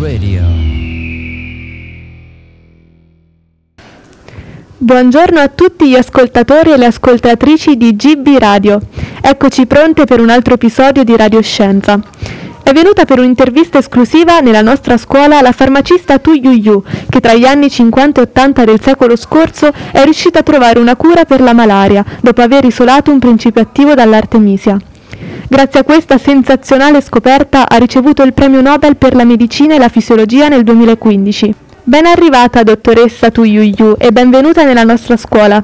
Radio. Buongiorno a tutti gli ascoltatori e le ascoltatrici di GB Radio. Eccoci pronte per un altro episodio di Radioscienza. È venuta per un'intervista esclusiva nella nostra scuola la farmacista Tu Yu Yu, che tra gli anni 50 e 80 del secolo scorso è riuscita a trovare una cura per la malaria, dopo aver isolato un principio attivo dall'artemisia. Grazie a questa sensazionale scoperta ha ricevuto il premio Nobel per la medicina e la fisiologia nel 2015. Ben arrivata, dottoressa Tuyuyu, e benvenuta nella nostra scuola.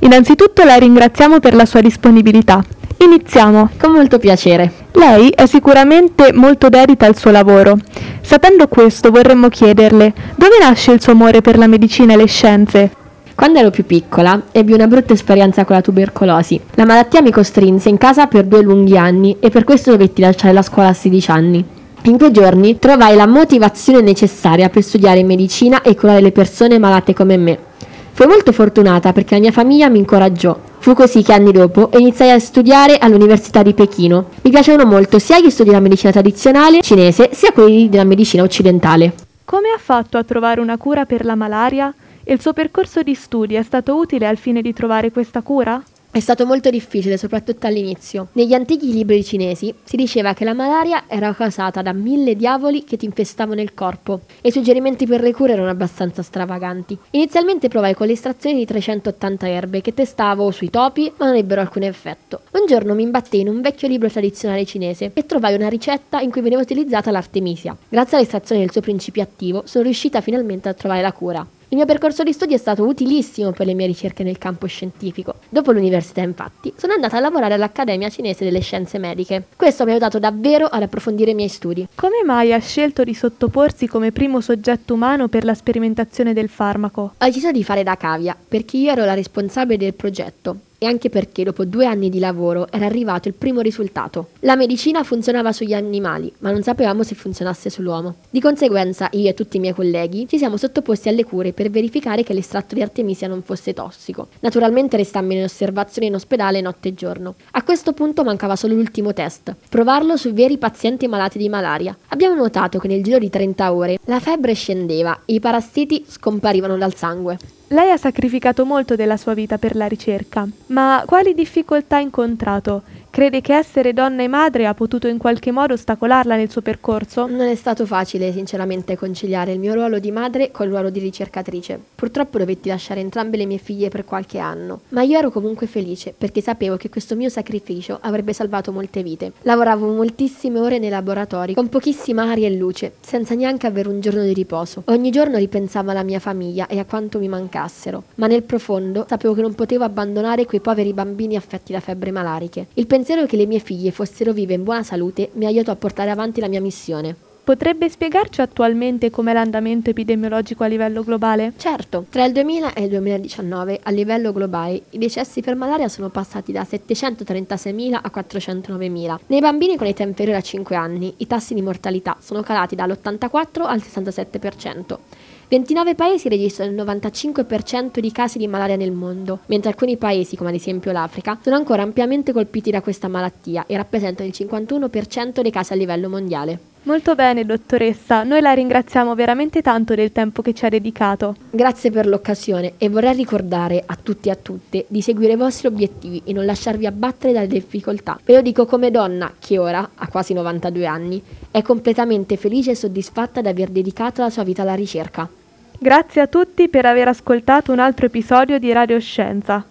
Innanzitutto la ringraziamo per la sua disponibilità. Iniziamo. Con molto piacere. Lei è sicuramente molto dedita al suo lavoro. Sapendo questo, vorremmo chiederle dove nasce il suo amore per la medicina e le scienze? Quando ero più piccola ebbi una brutta esperienza con la tubercolosi. La malattia mi costrinse in casa per due lunghi anni e per questo dovetti lasciare la scuola a 16 anni. In quei giorni trovai la motivazione necessaria per studiare medicina e curare le persone malate come me. Fui molto fortunata perché la mia famiglia mi incoraggiò. Fu così che anni dopo iniziai a studiare all'Università di Pechino. Mi piacevano molto sia gli studi della medicina tradizionale cinese sia quelli della medicina occidentale. Come ha fatto a trovare una cura per la malaria? Il suo percorso di studi è stato utile al fine di trovare questa cura? È stato molto difficile, soprattutto all'inizio. Negli antichi libri cinesi si diceva che la malaria era causata da mille diavoli che ti infestavano il corpo e i suggerimenti per le cure erano abbastanza stravaganti. Inizialmente provai con l'estrazione di 380 erbe che testavo sui topi ma non ebbero alcun effetto. Un giorno mi imbattei in un vecchio libro tradizionale cinese e trovai una ricetta in cui veniva utilizzata l'artemisia. Grazie all'estrazione del suo principio attivo sono riuscita finalmente a trovare la cura. Il mio percorso di studi è stato utilissimo per le mie ricerche nel campo scientifico. Dopo l'università, infatti, sono andata a lavorare all'Accademia Cinese delle Scienze Mediche. Questo mi ha aiutato davvero ad approfondire i miei studi. Come mai ha scelto di sottoporsi come primo soggetto umano per la sperimentazione del farmaco? Ho deciso di fare da cavia, perché io ero la responsabile del progetto e anche perché dopo due anni di lavoro era arrivato il primo risultato. La medicina funzionava sugli animali, ma non sapevamo se funzionasse sull'uomo. Di conseguenza io e tutti i miei colleghi ci siamo sottoposti alle cure per verificare che l'estratto di artemisia non fosse tossico. Naturalmente restammo in osservazione in ospedale notte e giorno. A questo punto mancava solo l'ultimo test, provarlo sui veri pazienti malati di malaria. Abbiamo notato che nel giro di 30 ore la febbre scendeva e i parassiti scomparivano dal sangue. Lei ha sacrificato molto della sua vita per la ricerca, ma quali difficoltà ha incontrato? Crede che essere donna e madre ha potuto in qualche modo ostacolarla nel suo percorso? Non è stato facile, sinceramente, conciliare il mio ruolo di madre col ruolo di ricercatrice. Purtroppo dovetti lasciare entrambe le mie figlie per qualche anno, ma io ero comunque felice perché sapevo che questo mio sacrificio avrebbe salvato molte vite. Lavoravo moltissime ore nei laboratori, con pochissima aria e luce, senza neanche avere un giorno di riposo. Ogni giorno ripensavo alla mia famiglia e a quanto mi mancassero, ma nel profondo sapevo che non potevo abbandonare quei poveri bambini affetti da febbre malariche. Il pensiero che le mie figlie fossero vive in buona salute mi aiutò a portare avanti la mia missione. Potrebbe spiegarci attualmente com'è l'andamento epidemiologico a livello globale? Certo, tra il 2000 e il 2019 a livello globale i decessi per malaria sono passati da 736.000 a 409.000. Nei bambini con età inferiore a 5 anni i tassi di mortalità sono calati dall'84 al 67%. 29 paesi registrano il 95% di casi di malaria nel mondo, mentre alcuni paesi, come ad esempio l'Africa, sono ancora ampiamente colpiti da questa malattia e rappresentano il 51% dei casi a livello mondiale. Molto bene, dottoressa, noi la ringraziamo veramente tanto del tempo che ci ha dedicato. Grazie per l'occasione e vorrei ricordare a tutti e a tutte di seguire i vostri obiettivi e non lasciarvi abbattere dalle difficoltà. Ve lo dico come donna che ora, ha quasi 92 anni, è completamente felice e soddisfatta di aver dedicato la sua vita alla ricerca. Grazie a tutti per aver ascoltato un altro episodio di Radio Scienza.